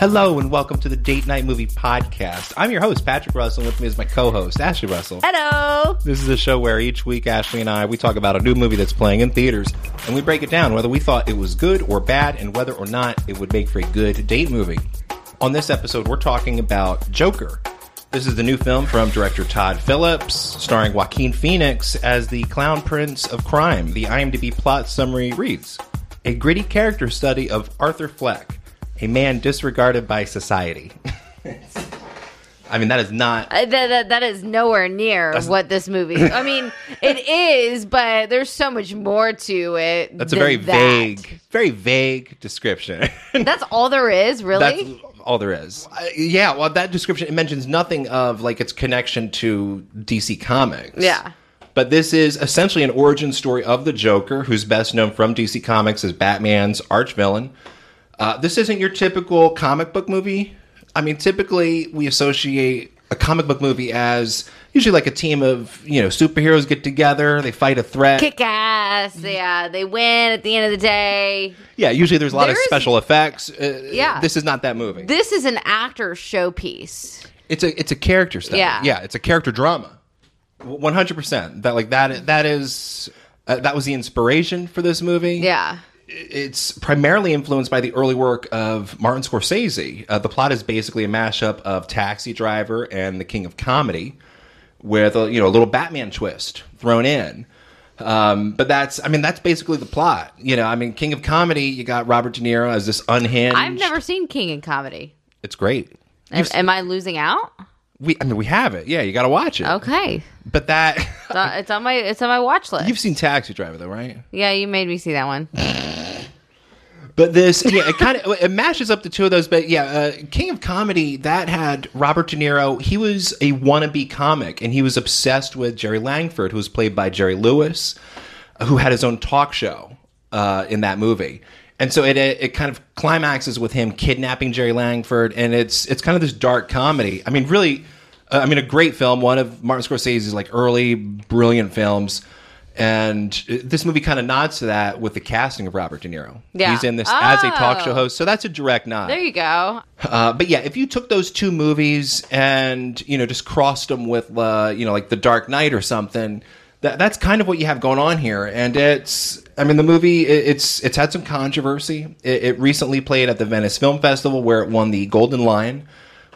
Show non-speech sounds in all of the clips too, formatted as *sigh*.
Hello and welcome to the Date Night Movie Podcast. I'm your host, Patrick Russell. With me is my co-host, Ashley Russell. Hello. This is a show where each week Ashley and I we talk about a new movie that's playing in theaters and we break it down whether we thought it was good or bad and whether or not it would make for a good date movie. On this episode, we're talking about Joker. This is the new film from director Todd Phillips, starring Joaquin Phoenix as the clown prince of crime. The IMDb plot summary reads A gritty character study of Arthur Fleck, a man disregarded by society. I mean, that is not. Uh, that, that, that is nowhere near what this movie. I mean, it is, but there's so much more to it. That's a than very that. vague, very vague description. *laughs* That's all there is, really. That's all there is. Uh, yeah, well, that description it mentions nothing of like its connection to DC Comics. Yeah. But this is essentially an origin story of the Joker, who's best known from DC Comics as Batman's arch villain. Uh, this isn't your typical comic book movie. I mean, typically we associate a comic book movie as usually like a team of you know superheroes get together, they fight a threat. Kick ass. Yeah, they win at the end of the day. Yeah, usually there's a lot of special effects. Uh, Yeah. this is not that movie. This is an actor showpiece. It's a it's a character study. Yeah. yeah, it's a character drama. One hundred percent. That like that that is uh, that was the inspiration for this movie. Yeah. It's primarily influenced by the early work of Martin Scorsese. Uh, the plot is basically a mashup of Taxi Driver and The King of Comedy, with a, you know a little Batman twist thrown in. Um, but that's, I mean, that's basically the plot. You know, I mean, King of Comedy, you got Robert De Niro as this unhinged. I've never seen King in comedy. It's great. Am, am I losing out? We, I mean, we have it. Yeah, you got to watch it. Okay. But that, *laughs* It's on- it's on my it's on my watch list. you've seen Taxi Driver though, right? yeah, you made me see that one. *laughs* But this, yeah, it kind of it mashes up the two of those. But yeah, uh, King of Comedy that had Robert De Niro. He was a wannabe comic, and he was obsessed with Jerry Langford, who was played by Jerry Lewis, who had his own talk show uh, in that movie. And so it, it it kind of climaxes with him kidnapping Jerry Langford, and it's it's kind of this dark comedy. I mean, really, uh, I mean, a great film, one of Martin Scorsese's like early brilliant films. And uh, this movie kind of nods to that with the casting of Robert De Niro. Yeah. He's in this as a talk Oh. show host, so that's a direct nod. There you go. Uh, but yeah, if you took those two movies and you know just crossed them with uh, you know like The Dark Knight or something, that, that's kind of what you have going on here. And it's, I mean, the movie it, it's it's had some controversy. It, it recently played at the Venice Film Festival where it won the Golden Lion,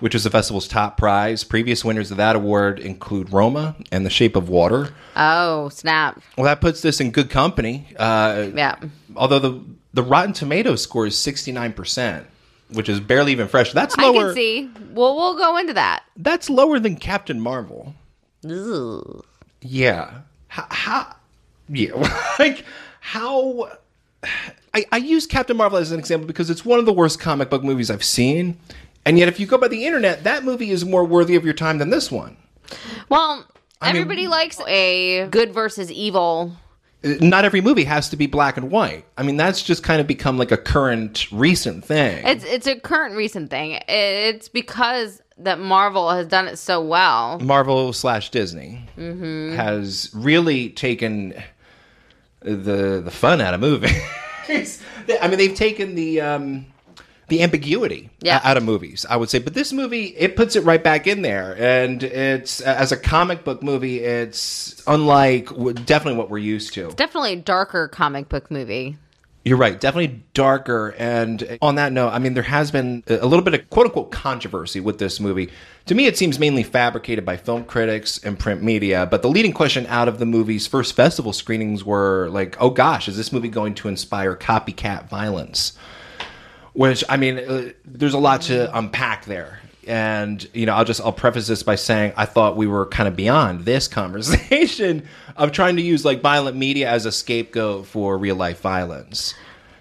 which is the festival's top prize. Previous winners of that award include Roma and The Shape of Water. Oh, snap. Well, that puts this in good company. Uh, Yeah. although the the Rotten Tomatoes score is sixty nine percent, which is barely even fresh. That's lower. I can see. Well, we'll go into that. That's lower than Captain Marvel. Ugh. Yeah. How? how yeah. *laughs* like how? I, I use Captain Marvel as an example because it's one of the worst comic book movies I've seen, and yet if you go by the internet, that movie is more worthy of your time than this one. Well, I mean- everybody likes a good versus evil. Not every movie has to be black and white. I mean, that's just kind of become like a current, recent thing. It's it's a current recent thing. It's because that Marvel has done it so well. Marvel slash Disney has really taken the the fun out of movies. *laughs* I mean, they've taken the um, the ambiguity Yeah. out of movies. I would say, but this movie it puts it right back in there, and it's as a comic book movie, it's unlike definitely what we're used to. Definitely a darker comic book movie. You're right. Definitely darker. And on that note, I mean, there has been a little bit of quote unquote controversy with this movie. To me, it seems mainly fabricated by film critics and print media. But the leading question out of the movie's first festival screenings were like, oh gosh, is this movie going to inspire copycat violence? Which, I mean, uh, there's a lot to unpack there. And, you know, I'll just, I'll preface this by saying I thought we were kind of beyond this *laughs* conversation of trying to use like violent media as a scapegoat for real life violence.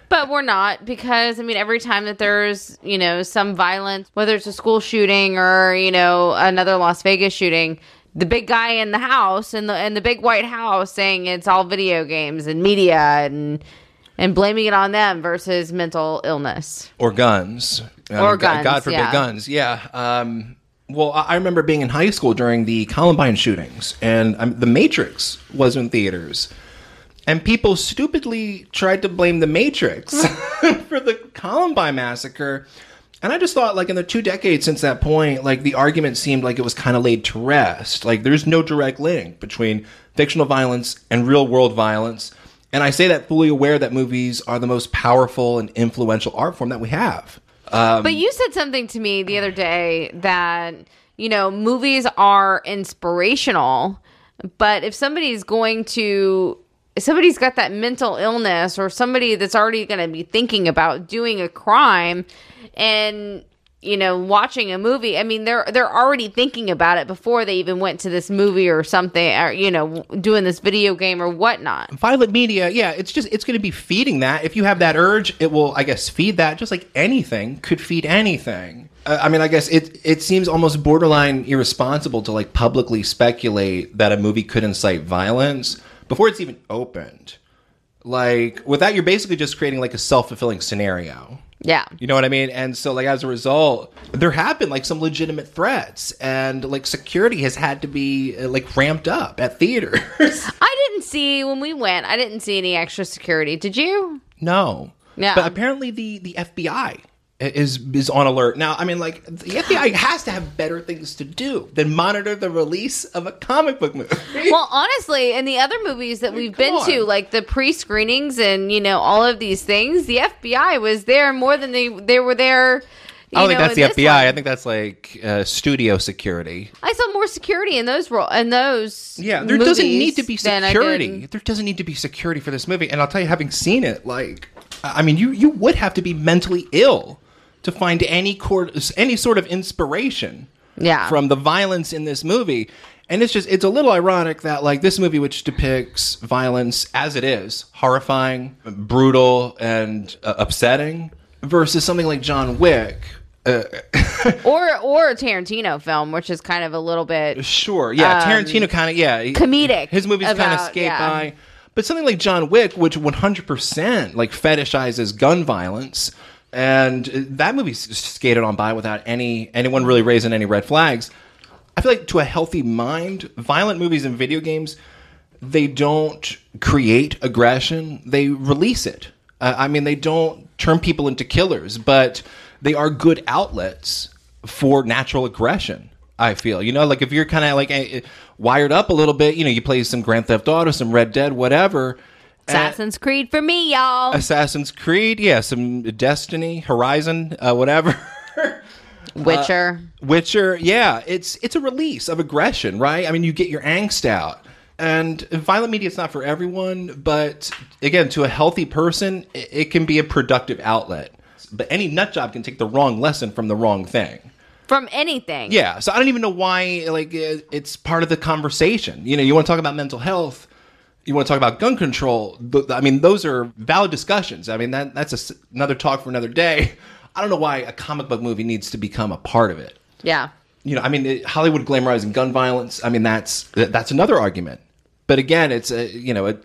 But we're not because I mean every time that there's, you know, some violence, whether it's a school shooting or, you know, another Las Vegas shooting, the big guy in the house and the and the big white house saying it's all video games and media and and blaming it on them versus mental illness. or guns I Or mean, God- God forbid yeah. guns. Yeah. Um, well, I I remember being in high school during the Columbine shootings, and um, The Matrix was in theaters, and people stupidly tried to blame The Matrix *laughs* for the Columbine massacre. And I just thought, like, in the two decades since that point, like, the argument seemed like it was kind of laid to rest. Like, there's no direct link between fictional violence and real world violence. And I say that fully aware that movies are the most powerful and influential art form that we have. Um, but you said something to me the other day that, you know, movies are inspirational, but if somebody's going to somebody's got that mental illness or somebody that's already going to be thinking about doing a crime and you know watching a movie i mean they're they're already thinking about it before they even went to this movie or something or you know doing this video game or whatnot Violent media, yeah, it's just it's going to be feeding that. If you have that urge, it will, I guess, feed that. Just like anything could feed anything. Uh, I mean, I guess it it seems almost borderline irresponsible to like publicly speculate that a movie could incite violence before it's even opened. Like with that, you're basically just creating like a self fulfilling scenario. Yeah You know what I mean? And so, like, as a result, there have been like some legitimate threats, and like security has had to be uh, like ramped up at theaters. *laughs* i didn't see when we went i didn't see any extra security did you No. Yeah. But apparently the the FBI is is on alert. Now, I mean like the FBI has to have better things to do than monitor the release of a comic book movie. *laughs* well honestly in the other movies that we've been come to like the pre-screenings and you know all of these things the fbi was there more than they they were there I don't you think that's the FBI. one. I think that's like uh, studio security. I saw more security in those role in those. Yeah, there doesn't need to be I security. There doesn't need to be security for this movie. And I'll tell you, having seen it, like, I mean, you you would have to be mentally ill to find any court, any sort of inspiration Yeah. from the violence in this movie. And it's just it's a little ironic that like this movie, which depicts violence as it is, horrifying, brutal, and uh, upsetting, versus something like John Wick. Uh, *laughs* or or a Tarantino film, which is kind of a little bit Sure. Yeah. Tarantino kind of, yeah. Um, comedic His movies kind of skate yeah. by. But something like John Wick, which 100% like fetishizes gun violence, and uh, that movie skated on by without any anyone really raising any red flags. I feel like to a healthy mind, violent movies and video games, they don't create aggression; they release it. Uh, I mean, they don't turn people into killers, but they are good outlets for natural aggression. I feel, you know, like if you're kind of like eh, wired up a little bit, you know, you play some Grand Theft Auto, some Red Dead, whatever. Uh, Assassin's Creed for me, y'all. Assassin's Creed, yeah, some Destiny, Horizon, uh, whatever. *laughs* Witcher. Witcher, yeah, it's it's a release of aggression, right? I mean, you get your angst out. And violent media is not for everyone, but again, to a healthy person, it, it can be a productive outlet. But any nut job can take the wrong lesson from the wrong thing. from anything. Yeah, so I don't even know why like uh, it's part of the conversation. You know, you want to talk about mental health, you want to talk about gun control. th- I mean, those are valid discussions. I mean, that that's a another talk for another day. *laughs* I don't know why a comic book movie needs to become a part of it. Yeah. You know, I mean, it, Hollywood glamorizing gun violence. I mean, that's that's another argument. But again, it's a you know, a,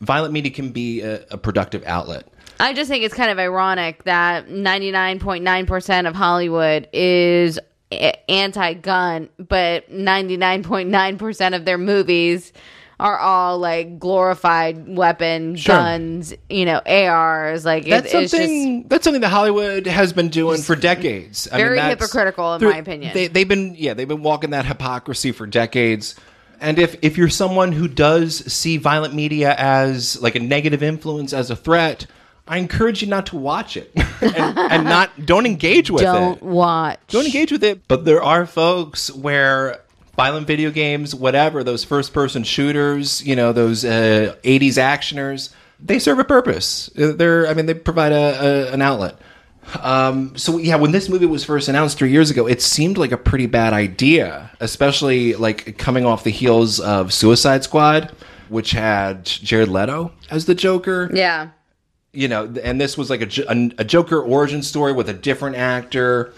violent media can be a, a productive outlet. I just think it's kind of ironic that 99.9% of Hollywood is anti-gun, but 99.9% of their movies are all like glorified weapon Sure. guns, you know, ARs. Like it, That's just something. that's something that Hollywood has been doing for decades. I very that's- hypocritical in my opinion. They, they've been, yeah, they've been walking that hypocrisy for decades. And if if you're someone who does see violent media as like a negative influence, as a threat, I encourage you not to watch it *laughs* and, and not don't engage with *laughs* it. don't watch. Don't engage with it. But there are folks where violent video games, whatever, those first person shooters, you know, those uh, 80s actioners, they serve a purpose. Uh, They're, I mean, they provide a, a an outlet. Um, so yeah, when this movie was first announced three years ago, it seemed like a pretty bad idea, especially like coming off the heels of Suicide Squad, which had Jared Leto as the Joker Yeah. you know, and this was like a a Joker origin story with a different actor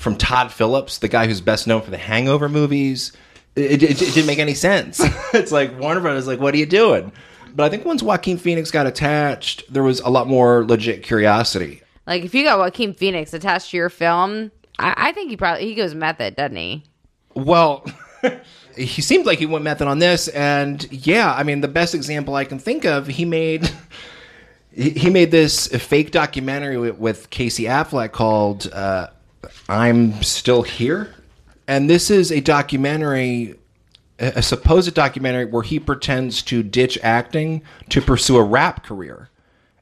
from Todd Phillips, the guy who's best known for the Hangover movies. It, it, it didn't make any sense. *laughs* it's like Warner Brothers, like, what are you doing? But I think once Joaquin Phoenix got attached, there was a lot more legit curiosity. Like if you got Joaquin Phoenix attached to your film, I, I think he probably he goes method, doesn't he? Well, *laughs* he seemed like he went method on this, and yeah, I mean, the best example I can think of, he made *laughs* He, he made this fake documentary with, with Casey Affleck called uh, "I'm Still Here," and this is a documentary, a supposed documentary where he pretends to ditch acting to pursue a rap career,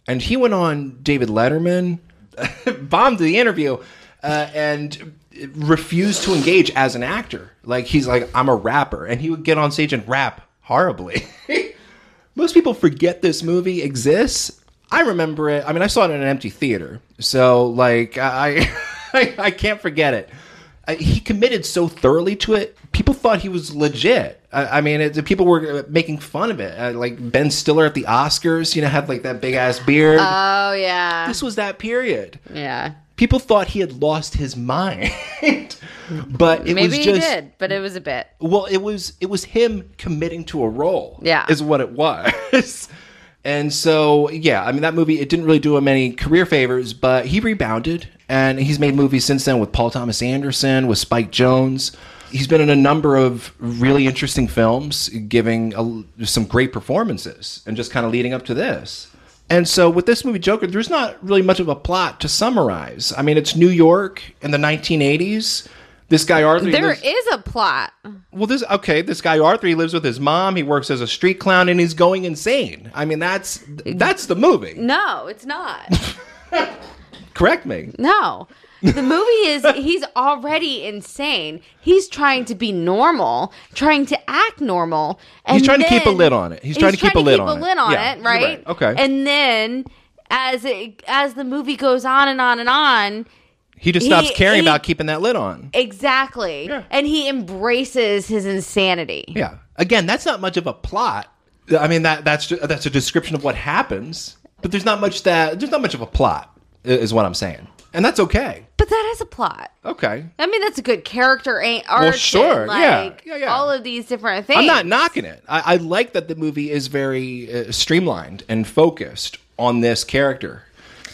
and he went on David Letterman, *laughs* bombed the interview, uh, and refused to engage as an actor. Like he's like, I'm a rapper, and he would get on stage and rap horribly. *laughs* Most people forget this movie exists. I remember it. I mean, I saw it in an empty theater, so like I, *laughs* I, *laughs* I can't forget it. Uh, he committed so thoroughly to it. People thought he was legit. I, I mean, it, people were uh, making fun of it. Uh, like Ben Stiller at the Oscars, you know, had like that big ass beard. Oh yeah, this was that period. yeah. People thought he had lost his mind, *laughs* but it Maybe was he did, but it was a bit. well, it was it was him committing to a role. Yeah. is what it was. *laughs* and so, yeah, I mean that movie it didn't really do him any career favors, but he rebounded and he's made movies since then with Paul Thomas Anderson, with Spike Jonze. He's been in a number of really interesting films, giving a, some great performances, and just kind of leading up to this. And so with this movie Joker, there's not really much of a plot to summarize. I mean, it's New York in the 1980s. This guy Arthur There lives- is a plot. well, this okay. This guy Arthur, he lives with his mom. He works as a street clown, and he's going insane. I mean, that's that's the movie. No, it's not. *laughs* Correct me. No. The movie is *laughs* he's already insane. He's trying to be normal, trying to act normal. And He's trying to keep a lid on it. He's trying to keep a lid on it. Yeah, it, right? right. Okay. And then as it, as the movie goes on and on and on, He just stops He- caring he- about keeping that lid on. exactly. Yeah. And he embraces his insanity. Yeah. Again, that's not much of a plot. I mean, that that's that's a description of what happens, but there's not much that there's not much of a plot, is what I'm saying, and that's okay. But that is a plot. Okay. I mean, that's a good character ain't art. sure, and, yeah. like, Yeah, yeah. All of these different things. I'm not knocking it. I, I like that the movie is very uh, streamlined and focused on this character.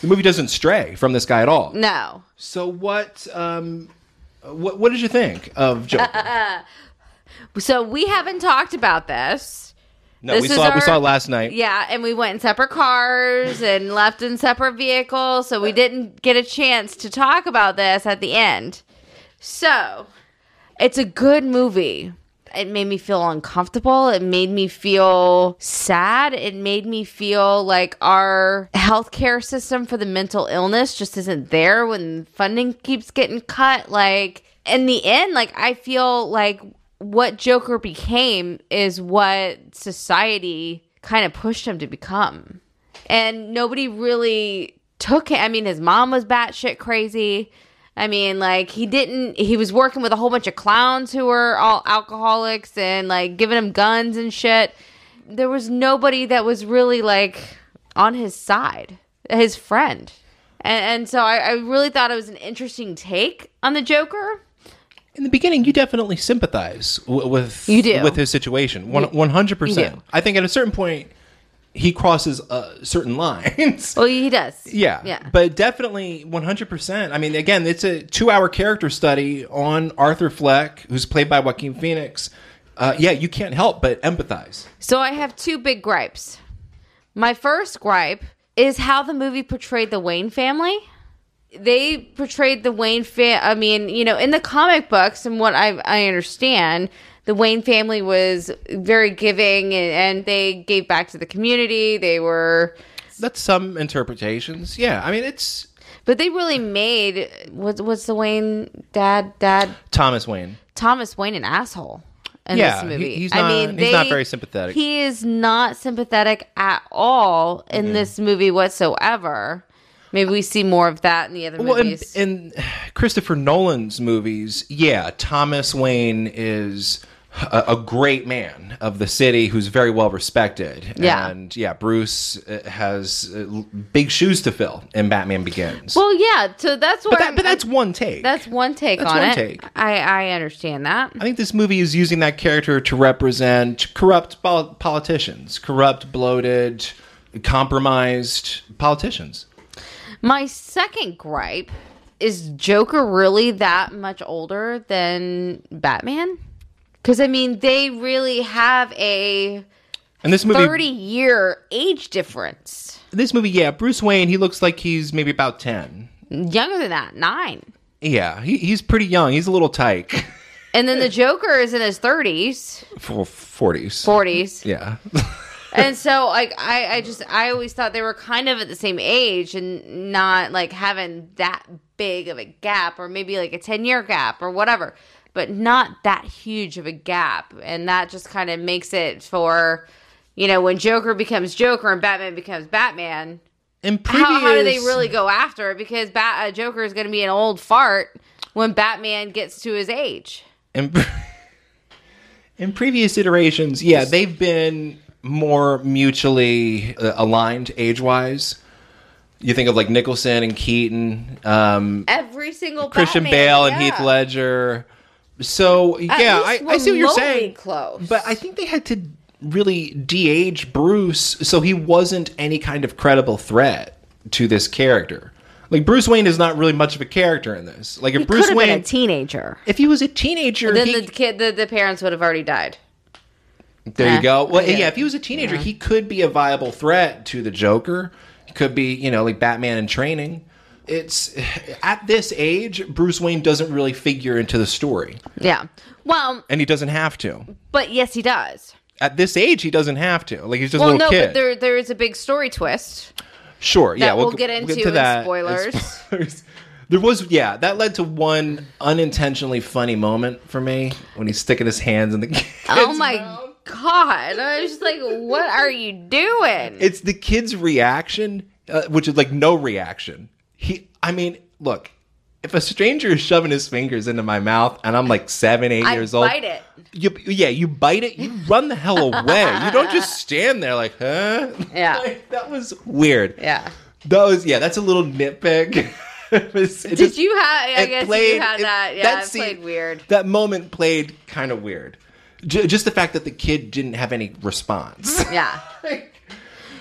The movie doesn't stray from this guy at all. No. So what? Um, what what did you think of Joker? *laughs* So we haven't talked about this. No, This we saw it, we saw it last night. Yeah, and we went in separate cars and left in separate vehicles, so we didn't get a chance to talk about this at the end. So, it's a good movie. It made me feel uncomfortable. It made me feel sad. It made me feel like our healthcare system for the mental illness just isn't there when funding keeps getting cut. Like, in the end, like, I feel like what Joker became is what society kind of pushed him to become. And nobody really took it. I mean, his mom was batshit crazy. I mean, like, he didn't, he was working with a whole bunch of clowns who were all alcoholics and like giving him guns and shit. There was nobody that was really like on his side, his friend. And, and so I, I really thought it was an interesting take on the Joker. In the beginning, you definitely sympathize w- with You do. with his situation. One hundred percent. I think at a certain point, he crosses uh, certain *laughs* lines. Well, he does. Yeah. Yeah. But definitely 100%. I mean, again, it's a two hour character study on Arthur Fleck, who's played by Joaquin Phoenix. Uh, yeah, you can't help but empathize. So I have two big gripes. My first gripe is how the movie portrayed the Wayne family. They portrayed the Wayne fa- I mean, you know, in the comic books and what I I understand, the Wayne family was very giving and, and they gave back to the community. They were That's some interpretations. Yeah. I mean, it's but they really made what's what's the Wayne dad dad Thomas Wayne. Thomas Wayne an asshole in Yeah, this movie. he- he's I not- mean, he's not very sympathetic. He is not sympathetic at all in Mm-hmm. this movie whatsoever. Maybe we see more of that in the other Well, in, movies. in Christopher Nolan's movies, yeah, Thomas Wayne is a, a great man of the city who's very well respected. Yeah. And yeah, Bruce uh, has uh, big shoes to fill in Batman Begins. well, yeah. So that's what. but, that, but that's one take. that's one take That's on one it. take. I I understand that. I think this movie is using that character to represent corrupt pol- politicians, corrupt, bloated, compromised politicians. My second gripe is Joker really that much older than Batman? Because I mean, they really have a And this movie, 30 year age difference. this movie, yeah, Bruce Wayne, he looks like he's maybe about ten. Younger than that, nine. Yeah, he, he's pretty young. He's a little tyke. And then the Joker is in his 30s, For forties. 40s. Yeah. *laughs* and so like I, I just I always thought they were kind of at the same age and not like having that big of a gap or maybe like a 10 year gap or whatever but not that huge of a gap. And that just kind of makes it for you know when joker becomes joker and batman becomes batman In previous, how, how do they really go after it? Because Bat- uh, joker is going to be an old fart when batman gets to his age. In, *laughs* in previous iterations, yeah, they've been more mutually uh, aligned age wise. You think of like Nicholson and Keaton, um, every single Christian Batman, Bale and yeah. Heath Ledger. So yeah, I, I see what you're saying. close. But I think they had to really de-age Bruce so he wasn't any kind of credible threat to this character. Like Bruce Wayne is not really much of a character in this. Like if he Bruce Wayne, been a teenager if he was a teenager, then he- the kid the, the parents would have already died There Eh, you go. Well, get yeah, if he was a teenager, he could be a viable threat to the Joker. He could be, you know, like Batman in training. It's at this age, Bruce Wayne doesn't really figure into the story, yeah well and he doesn't have to. but yes he does At this age, he doesn't have to. Like he's just a well little no kid. but there there is a big story twist sure, yeah, we'll g- get into in that. spoilers. *laughs* Spoilers. There was, yeah, that led to one unintentionally funny moment for me when he's sticking his hands in the. *laughs* Oh my mouth. God i was just like what are you doing it's the kid's reaction, uh, which is like no reaction. He, I mean, look, if a stranger is shoving his fingers into my mouth and I'm like seven, eight I years old, bite it. You, yeah, you bite it, you run the hell away. you don't just *laughs* stand there like, huh? Yeah. *laughs* Like, that was weird. yeah That was, yeah, that's a little nitpick. *laughs* It was- it did just- you have i guess played- you had that yeah that scene- played weird That moment played kind of weird. J- just the fact that the kid didn't have any response. yeah *laughs*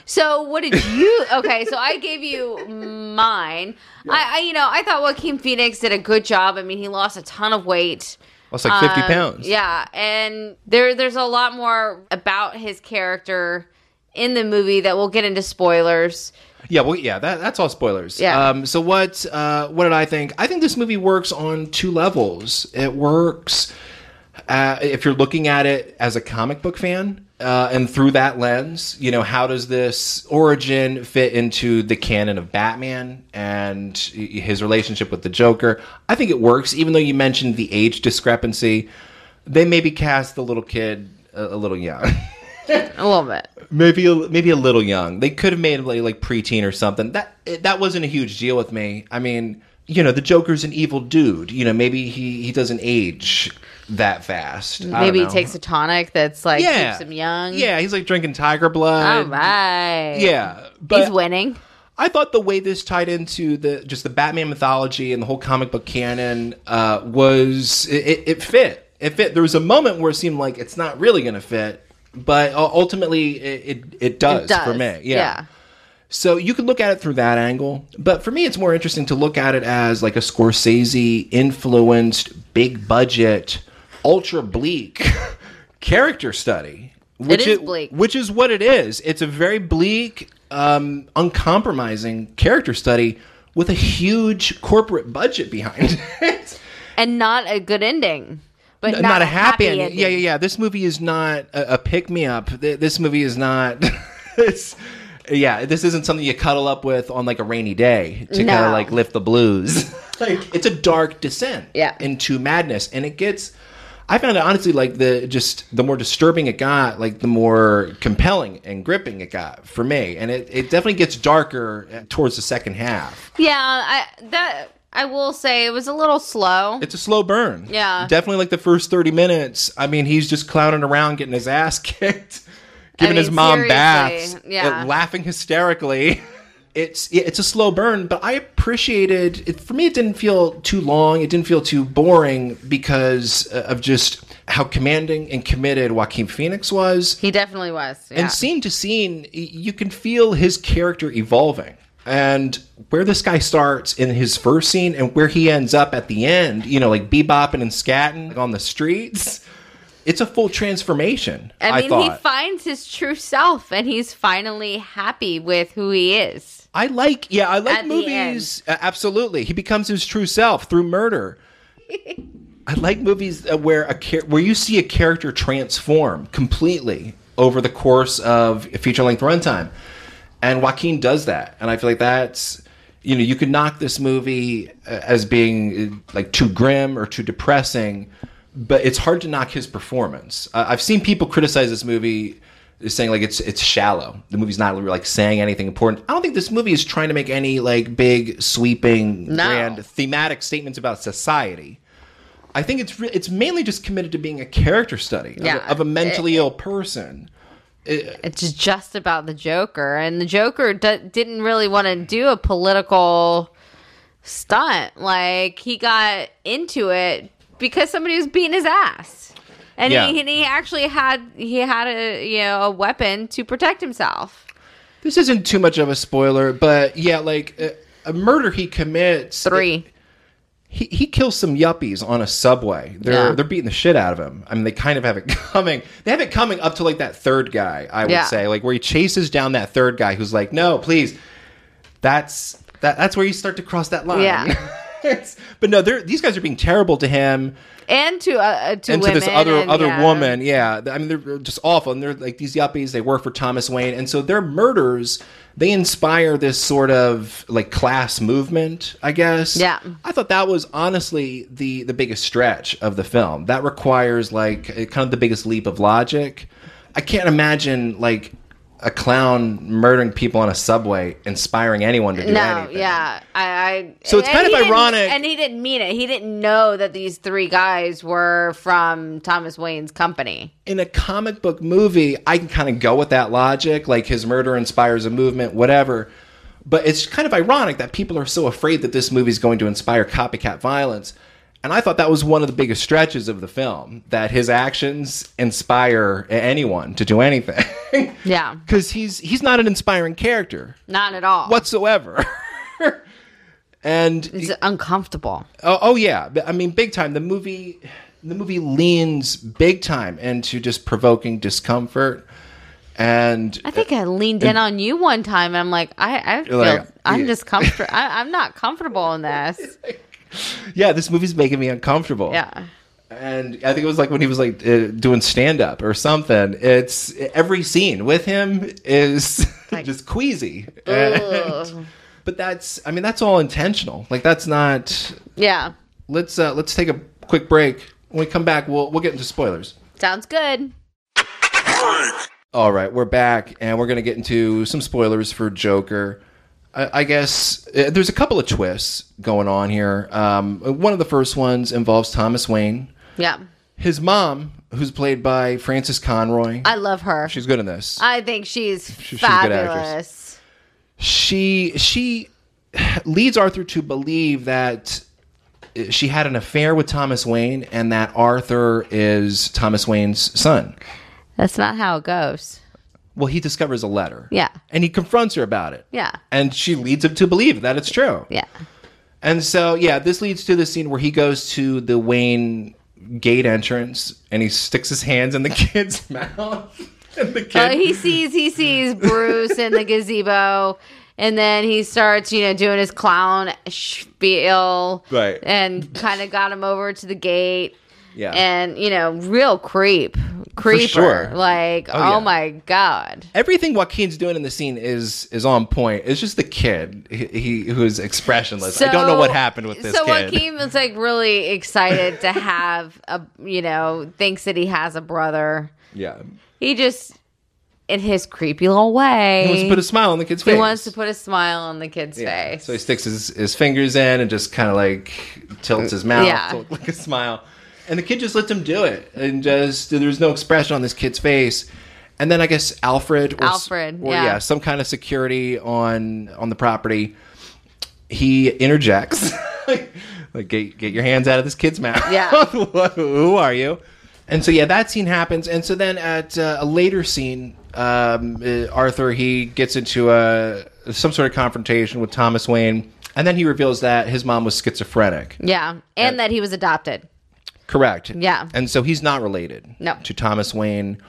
So what did you? Okay, so I gave you mine. I, I, you know, I thought Joaquin Phoenix did a good job. I mean, he lost a ton of weight. Lost like 50 Um, pounds. Yeah, and there, there's a lot more about his character in the movie that we'll get into spoilers. Yeah, well, yeah, that, that's all spoilers. Yeah. Um, so what? Uh, what did I think? I think this movie works on two levels. It works uh, if you're looking at it as a comic book fan, uh, and through that lens, you know, how does this origin fit into the canon of Batman and his relationship with the Joker? I think it works, even though you mentioned the age discrepancy. They maybe cast the little kid a, a little young. *laughs* A little bit. maybe a, maybe a little young. They could have made him like, like preteen or something. That that wasn't a huge deal with me. I mean, you know, the Joker's an evil dude. You know, maybe he he doesn't age that fast. Maybe he takes a tonic that's like yeah keeps him young. Yeah, he's like drinking tiger blood. All right. Yeah, but He's winning. I thought the way this tied into the just the Batman mythology and the whole comic book canon uh, was it, it, it fit. It fit. There was a moment where it seemed like it's not really going to fit, but ultimately it, it it does, It does. for me. yeah. So you could look at it through that angle, but for me, it's more interesting to look at it as like a Scorsese influenced, big budget, ultra bleak *laughs* character study. Which is bleak. Which is what it is. It's a very bleak, um, uncompromising character study with a huge corporate budget behind *laughs* it. And not a good ending. But not, a happy, ending. ending. Yeah, yeah, yeah. This movie is not a, a pick me up. This movie is not. *laughs* it's yeah. This isn't something you cuddle up with on like a rainy day to kind of like lift the blues. *laughs* like *laughs* it's a dark descent Yeah. into madness, and it gets. I found it honestly like the just the more disturbing it got, like the more compelling and gripping it got for me, and it, it definitely gets darker uh, towards the second half. Yeah, I that I will say it was a little slow. It's a slow burn. Yeah. Definitely like the first 30 minutes. I mean, he's just clowning around, getting his ass *laughs* kicked, giving mean, his mom seriously, baths, yeah. laughing hysterically. *laughs* It's yeah, it's a slow burn, but I appreciated it. For me, it didn't feel too long. It didn't feel too boring because uh, of just how commanding and committed Joaquin Phoenix was. he definitely was. Yeah. And scene to scene, you can feel his character evolving. And where this guy starts in his first scene and where he ends up at the end, you know, like bebopping and scatting on the streets. It's a full transformation. I, I mean, thought. he finds his true self, and he's finally happy with who he is. I like, yeah, I like At movies. Uh, absolutely, he becomes his true self through murder. *laughs* I like movies where a char- where you see a character transform completely over the course of a feature length runtime, and Joaquin does that, and I feel like that's you know you could knock this movie uh, as being uh, like too grim or too depressing, but it's hard to knock his performance. Uh, I've seen people criticize this movie saying like it's it's shallow. The movie's not really like saying anything important. I don't think this movie is trying to make any like big sweeping No. grand thematic statements about society. I think it's re- it's mainly just committed to being a character study of, Yeah. a, of a mentally ill person. It's just about the Joker, and the Joker d- didn't really want to do a political stunt. Like he got into it because somebody was beating his ass, and Yeah. he, and he actually had he had a you know a weapon to protect himself. This isn't too much of a spoiler, but yeah, like a, a murder he commits. Three. he, he kills some yuppies on a subway. They're Yeah. they're beating the shit out of him. I mean, they kind of have it *laughs* coming. They have it coming up to like that third guy. I would Yeah. say, like where he chases down that third guy who's like, "No, please." That's that. That's where you start to cross that line. Yeah. *laughs* But no, they're these guys are being terrible to him and to uh, to and to this other and, other yeah. woman. Yeah, I mean they're just awful, and they're like these yuppies. They work for Thomas Wayne, and so their murders they inspire this sort of like class movement. I guess. Yeah. I thought that was honestly the the biggest stretch of the film. That requires like kind of the biggest leap of logic. I can't imagine like a clown murdering people on a subway inspiring anyone to do No, anything. yeah, I. I So it's kind of ironic- and he didn't mean it. He didn't know that these three guys were from Thomas Wayne's company. in a comic book movie, I can kind of go with that logic, like his murder inspires a movement, whatever. But it's kind of ironic that people are so afraid that this movie is going to inspire copycat violence. And I thought that was one of the biggest stretches of the film, that his actions inspire anyone to do anything. *laughs* Yeah, Because he's he's not an inspiring character not at all. whatsoever. *laughs* and It's uncomfortable. Oh, oh yeah, I mean, big time. The movie, the movie leans big time into just provoking discomfort, and I think I leaned in on you one time, and I'm like, I, I feel, like, I'm yeah. just comfort. I, I'm not comfortable in this. *laughs* yeah, this movie's making me uncomfortable. Yeah, and I think it was like when he was like uh, doing stand up or something. It's every scene with him is *laughs* Like- just queasy. And- but that's, I mean, that's all intentional. Like that's not. yeah, Let's uh, let's take a quick break. When we come back, we'll we'll get into spoilers. sounds good. All right, we're back, and we're going to get into some spoilers for Joker. I, I guess uh, there's a couple of twists going on here. Um, one of the first ones involves Thomas Wayne. Yeah, His mom, who's played by Frances Conroy, I love her. she's good in this. I think she's she's a good actress. fabulous. she she leads Arthur to believe that she had an affair with Thomas Wayne, and that Arthur is Thomas Wayne's son. That's not how it goes. Well, he discovers a letter. Yeah. and he confronts her about it. Yeah, and she leads him to believe that it's true. yeah, And so, yeah, this leads to the scene where he goes to the Wayne gate entrance and he sticks his hands in the *laughs* kid's *laughs* mouth. And the kid, Uh, he sees he sees Bruce in the gazebo, and then he starts you know doing his clown spiel, Right. And kind of got him over to the gate, yeah, and you know, real creep, creeper, sure. like Oh, oh, yeah. my god, everything Joaquin's doing in the scene is is on point. It's just the kid he, he who's expressionless. I don't know what happened with this so kid. Joaquin was like really excited to *laughs* have a you know thinks that he has a brother. yeah, He just in his creepy little way. he wants to put a smile on the kid's face. He wants to put a smile on the kid's Yeah. face. So he sticks his, his fingers in and just kind of like tilts his mouth Yeah. to look like a smile. And the kid just lets him do it. And just, there's no expression on this kid's face. And then I guess Alfred, or, Alfred, or yeah. some kind of security on on the property, he interjects, *laughs* like get get your hands out of this kid's mouth. Yeah. *laughs* Who are you? And so yeah, that scene happens. And so then at uh, a later scene, um, uh, Arthur he gets into a some sort of confrontation with Thomas Wayne, and then he reveals that his mom was schizophrenic. Yeah, and that he was adopted. Correct. Yeah. And so he's not related No. to Thomas Wayne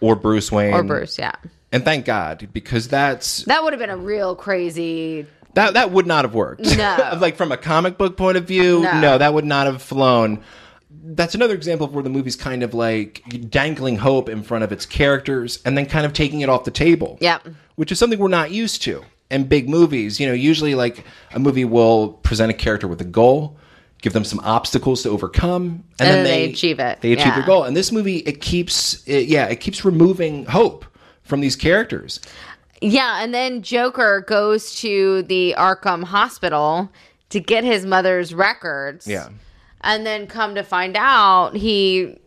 or Bruce Wayne. Or Bruce, yeah. And thank God, because that's That would have been a real crazy. that that would not have worked. No. *laughs* like from a comic book point of view, No. no. that would not have flown. That's another example of where the movie's kind of like dangling hope in front of its characters and then kind of taking it off the table. Yep. Which is something we're not used to in big movies. You know, usually like a movie will present a character with a goal, give them some obstacles to overcome, and, then they achieve it. They achieve Yeah. their goal. And this movie, it keeps, it, yeah, it keeps removing hope from these characters. Yeah, and then Joker goes to the Arkham Hospital to get his mother's records. Yeah. And then come to find out he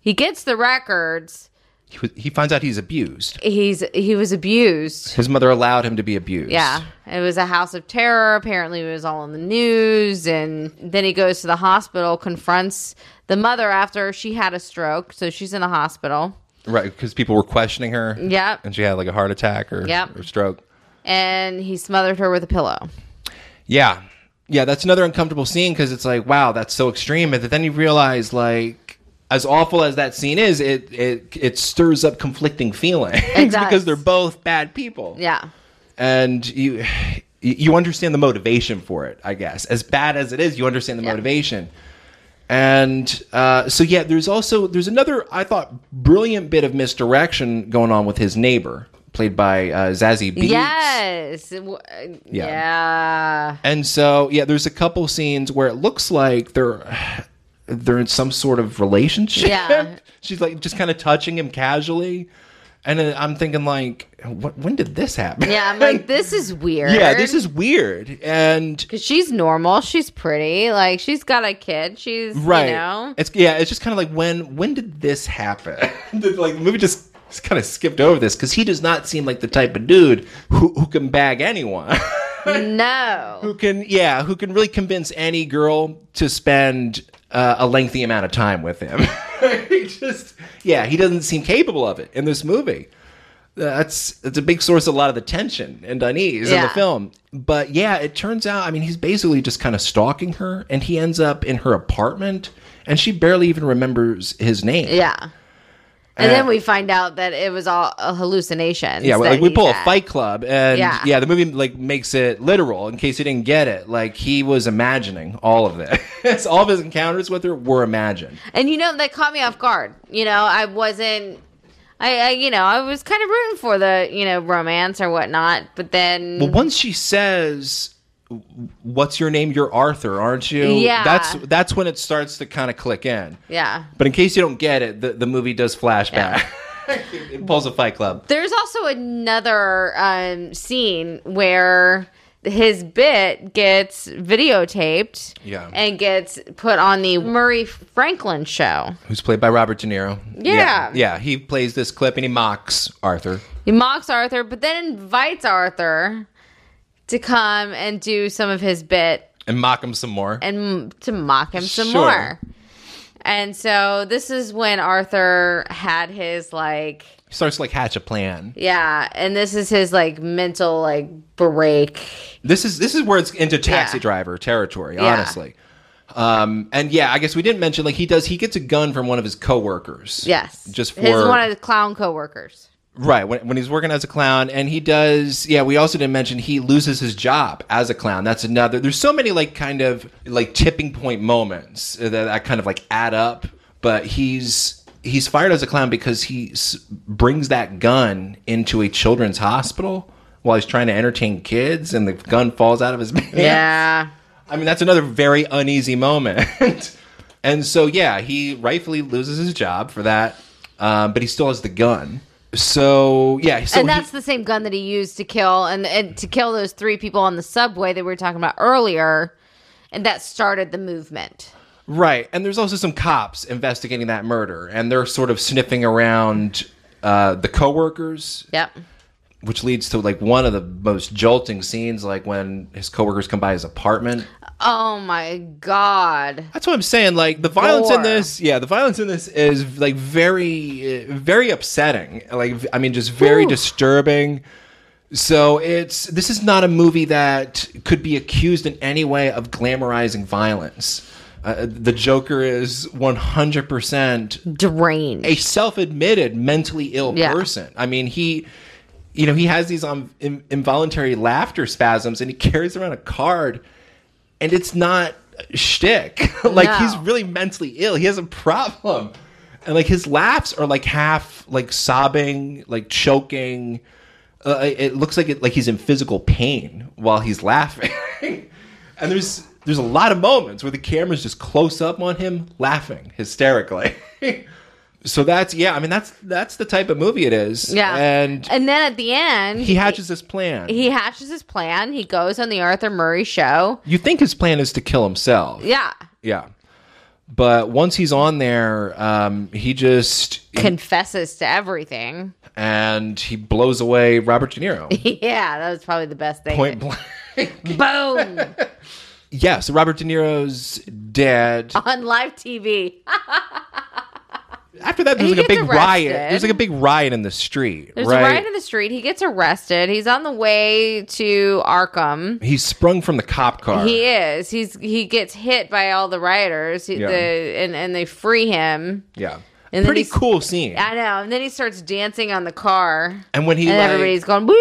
he gets the records. He, was- he finds out he's abused. He's he was abused. His mother allowed him to be abused. Yeah. It was a house of terror. Apparently it was all in the news and then he goes to the hospital, confronts the mother after she had a stroke, so she's in the hospital. Right, because people were questioning her. Yep. And she had like a heart attack or, Yep. or stroke. And he smothered her with a pillow. Yeah. Yeah, that's another uncomfortable scene because it's like, wow, that's so extreme. But then you realize, like, as awful as that scene is, it it, it stirs up conflicting feelings *laughs* because they're both bad people. Yeah. And you you understand the motivation for it, I guess. As bad as it is, you understand the Yeah. motivation. And uh, so yeah, there's also there's another I thought brilliant bit of misdirection going on with his neighbor, played by uh, Zazie Beetz. Yes. W- yeah. And so, yeah, there's a couple scenes where it looks like they're they're in some sort of relationship. Yeah. *laughs* She's like just kind of touching him casually, and I'm thinking like, what, when did this happen? Yeah, I'm like, *laughs* this is weird. yeah, this is weird, and because she's normal. She's pretty. Like she's got a kid. She's right. You know. It's yeah, it's just kind of like when when did this happen? *laughs* like the movie just. kind of skipped over this because he does not seem like the type of dude who, who can bag anyone. *laughs* No. who can yeah who can really convince any girl to spend uh, a lengthy amount of time with him. *laughs* He just yeah he doesn't seem capable of it in this movie. That's that's a big source of a lot of the tension and unease in the film. But yeah it turns out i mean he's basically just kind of stalking her and he ends up in her apartment and she barely even remembers his name. Yeah. And Uh, then we find out that it was all a hallucination. Yeah, like we pull a Fight Club, and Yeah. yeah. the movie like makes it literal. In case you didn't get it, like he was imagining all of this. *laughs* all of his encounters with her were imagined. And you know that caught me off guard. You know, I wasn't. I, I you know I was kind of rooting for the you know romance or whatnot, but then But once she says, "What's your name? You're Arthur, aren't you?" Yeah. that's that's when it starts to kind of click in. yeah. But in case you don't get it, the, the movie does flashback. *laughs* it pulls a Fight Club. There's also another um, scene where his bit gets videotaped Yeah. and gets put on the Murray Franklin show. Who's played by Robert De Niro? Yeah. yeah, yeah. He plays this clip and he mocks Arthur. He mocks Arthur, but then invites Arthur to come and do some of his bit And mock him some more. and to mock him some Sure. more. And so this is when Arthur had his like He starts to like hatch a plan. yeah, and this is his like mental like break. This is this is where it's into taxi Yeah. driver territory, Yeah. honestly. Um, and yeah, I guess we didn't mention like he does. He gets a gun from one of his coworkers. Yes. just for his one of the clown coworkers. Right when, when he's working as a clown, and he does. Yeah, we also didn't mention he loses his job as a clown. That's another. There's so many like kind of like tipping point moments that, that kind of like add up. But he's he's fired as a clown because he s- brings that gun into a children's hospital while he's trying to entertain kids, and the gun falls out of his *laughs* hand. Yeah. I mean, that's another very uneasy moment. *laughs* and so, yeah, he rightfully loses his job for that, um, but he still has the gun. So, yeah, so and he- that's the same gun that he used to kill and, and to kill those three people on the subway that we were talking about earlier. And that started the movement. right. And there's also some cops investigating that murder, and they're sort of sniffing around uh, the coworkers, Yep. which leads to like one of the most jolting scenes, like when his coworkers come by his apartment. Oh my god. That's what I'm saying. Like the violence in this, yeah, the violence in this is like very, very upsetting. Like, I mean, just very disturbing. So it's this is not a movie that could be accused in any way of glamorizing violence. Uh, the Joker is 100% Deranged. a self-admitted mentally ill Yeah. person. I mean, he, you know, he has these um, in, involuntary laughter spasms, and he carries around a card, and it's not shtick. *laughs* like No. he's really mentally ill. He has a problem, and like his laughs are like half like sobbing, like choking. Uh, it looks like it like he's in physical pain while he's *laughs* laughing. and there's there's a lot of moments where the camera's just close up on him laughing hysterically. *laughs* so that's yeah, I mean that's that's the type of movie it is. yeah. And and then at the end, he hatches this plan. he hatches his plan. He goes on the Arthur Murray show. you think his plan is to kill himself. Yeah. Yeah. But once he's on there, um, he just Confesses to everything. and he blows away Robert De Niro. *laughs* yeah, that was probably the best thing. Point blank. *laughs* Boom. *laughs* yeah, so Robert De Niro's dead. on live TV. After that, there's He like a big riot. arrested. There's like a big riot in the street. There's right? a riot in the street. He gets arrested. He's on the way to Arkham. He's sprung from the cop car. He is. He's he gets hit by all the rioters. He, Yeah. the, and and they free him. yeah. And Pretty cool scene. I know. And then he starts dancing on the car, and when he and like, everybody's going woo.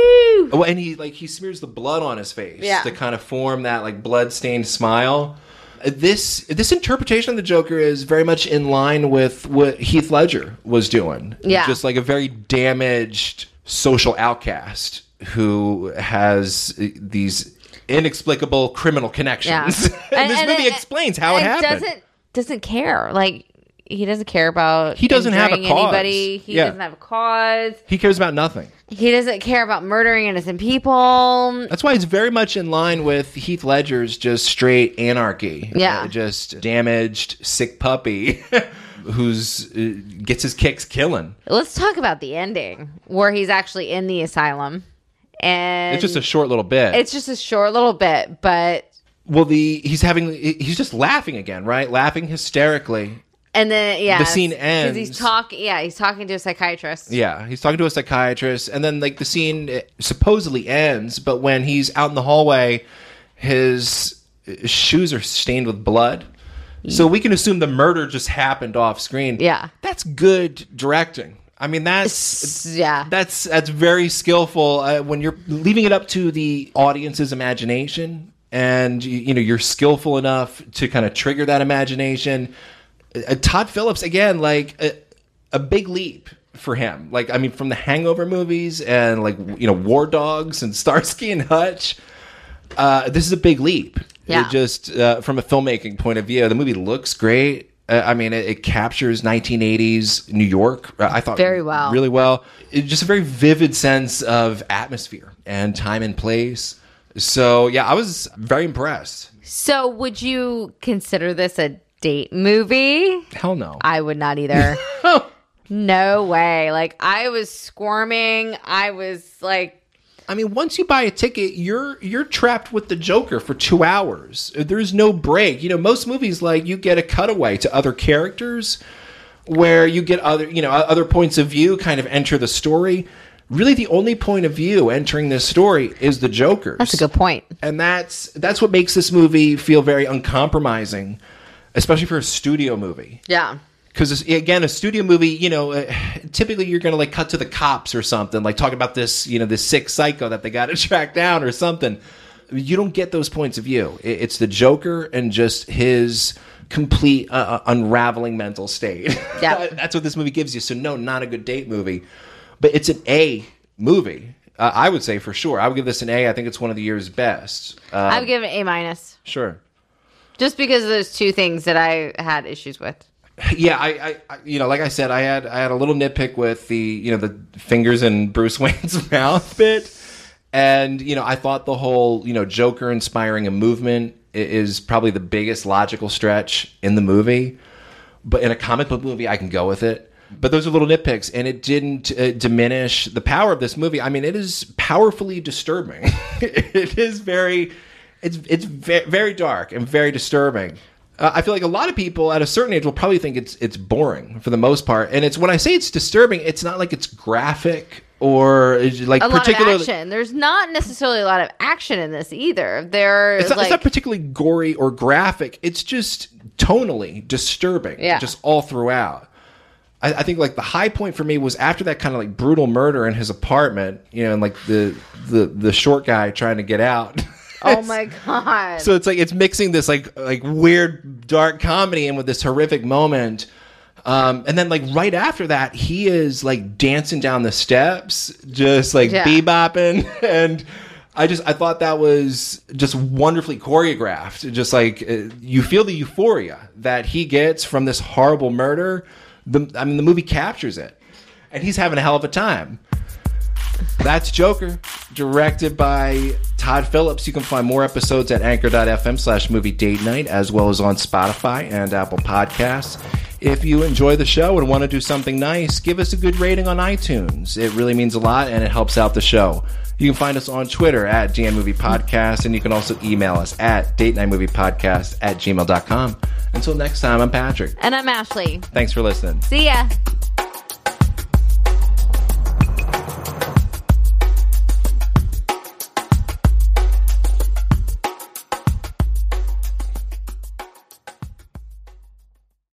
Oh, and he like he smears the blood on his face Yeah. to kind of form that like blood stained smile. This this interpretation of the Joker is very much in line with what Heath Ledger was doing. Yeah. just like a very damaged social outcast who has uh, these inexplicable criminal Yeah. *laughs* connections. and, this movie explains how it and happened. Doesn't doesn't care. Like he doesn't care about. He doesn't have a cause. Anybody. He Yeah. doesn't have a cause. he cares about nothing. He doesn't care about murdering innocent people. That's why it's very much in line with Heath Ledger's just straight anarchy. Yeah. Uh, just damaged, sick puppy *laughs* who's uh, gets his kicks killing. Let's talk about the ending where he's actually in the asylum. And It's just a short little bit. it's just a short little bit, but well, the he's having he's just laughing again, right? Laughing hysterically. And then yeah, The scene 'cause He's ends. talking. Yeah, he's talking to a psychiatrist. Yeah, he's talking to a psychiatrist, and then like the scene uh, supposedly ends, but when he's out in the hallway, his uh, shoes are stained with blood. So we can assume the murder just happened off screen. Yeah. that's good directing. I mean, that's yeah. that's that's very skillful uh, when you're leaving it up to the audience's imagination, and you, you know you're skillful enough to kind of trigger that imagination. Uh, Todd Phillips again, like a, a big leap for him. Like I mean, from the Hangover movies and like you know War Dogs and *laughs* Starsky and Hutch. Uh, this is a big leap. Yeah. It just uh, from a filmmaking point of view, the movie looks great. Uh, I mean, it, it captures 1980s New York. uh, I thought Very well. really well. It, just a very vivid sense of atmosphere and time and place. So yeah, I was very impressed. So, would you consider this a date movie? Hell no. I would not either. *laughs* no way. Like I was squirming. I was like I mean, once you buy a ticket, you're you're trapped with the Joker for two hours. There's no break. You know, most movies like you get a cutaway to other characters, where you get other you know other points of view kind of enter the story. Really, the only point of view entering this story is the Joker's. that's a good point. and that's that's what makes this movie feel very uncompromising, especially for a studio movie. Yeah. Because again, a studio movie, you know, uh, typically you're going to like cut to the cops or something, like talk about this, you know, this sick psycho that they got to *laughs* track down or something. You don't get those points of view. It- It's the Joker and just his complete uh, uh, unraveling mental state. *laughs* Yeah. that's what this movie gives you. So no, not a good date movie, but it's an A movie. Uh, I would say for sure. I would give this an A. I think it's one of the year's best. Uh, I would give it A minus. sure. Just because those two things that I had issues with. yeah, I, I, I, you know, like I said, I had, I had a little nitpick with the, you know, the fingers in *laughs* Bruce Wayne's *laughs* mouth bit, and you know, I thought the whole, you know, Joker inspiring a movement is probably the biggest logical stretch in the movie, but in a comic book movie, I can go with it. But those are little nitpicks, and it didn't uh, diminish the power of this movie. I mean, it is powerfully disturbing. *laughs* it is very, it's it's ve- very dark and very disturbing. Uh, I feel like a lot of people at a certain age will probably think it's it's boring for the most part. And it's when I say it's disturbing, it's not like it's graphic or like A lot of particularly. action. There's not necessarily a lot of action in this either. There's It's not, like it's not particularly gory or graphic. It's just tonally disturbing, Yeah. just all throughout. I, I think like the high point for me was after that kind of like brutal murder in his apartment, you know, and like the the the short guy trying to get out. *laughs* Oh my god. so it's like it's mixing this like like weird dark comedy in with this horrific moment. Um, and then like right after that, he is like dancing down the steps, just like Yeah. bebopping, *laughs* and I just I thought that was just wonderfully choreographed. Just like uh, you feel the euphoria that he gets from this horrible murder. The I mean the movie captures it, and he's having a hell of a time. That's Joker, directed by Todd Phillips. You can find more episodes at anchor.fm slash movie date night, as well as on Spotify and Apple Podcasts. If you enjoy the show and want to do something nice, give us a good rating on iTunes. It really means a lot and it helps out the show. You can find us on Twitter at DN Movie Podcast, and you can also email us at date night movie podcast at gmail.com. Until next time, I'm Patrick. and I'm Ashley. Thanks for listening. See ya.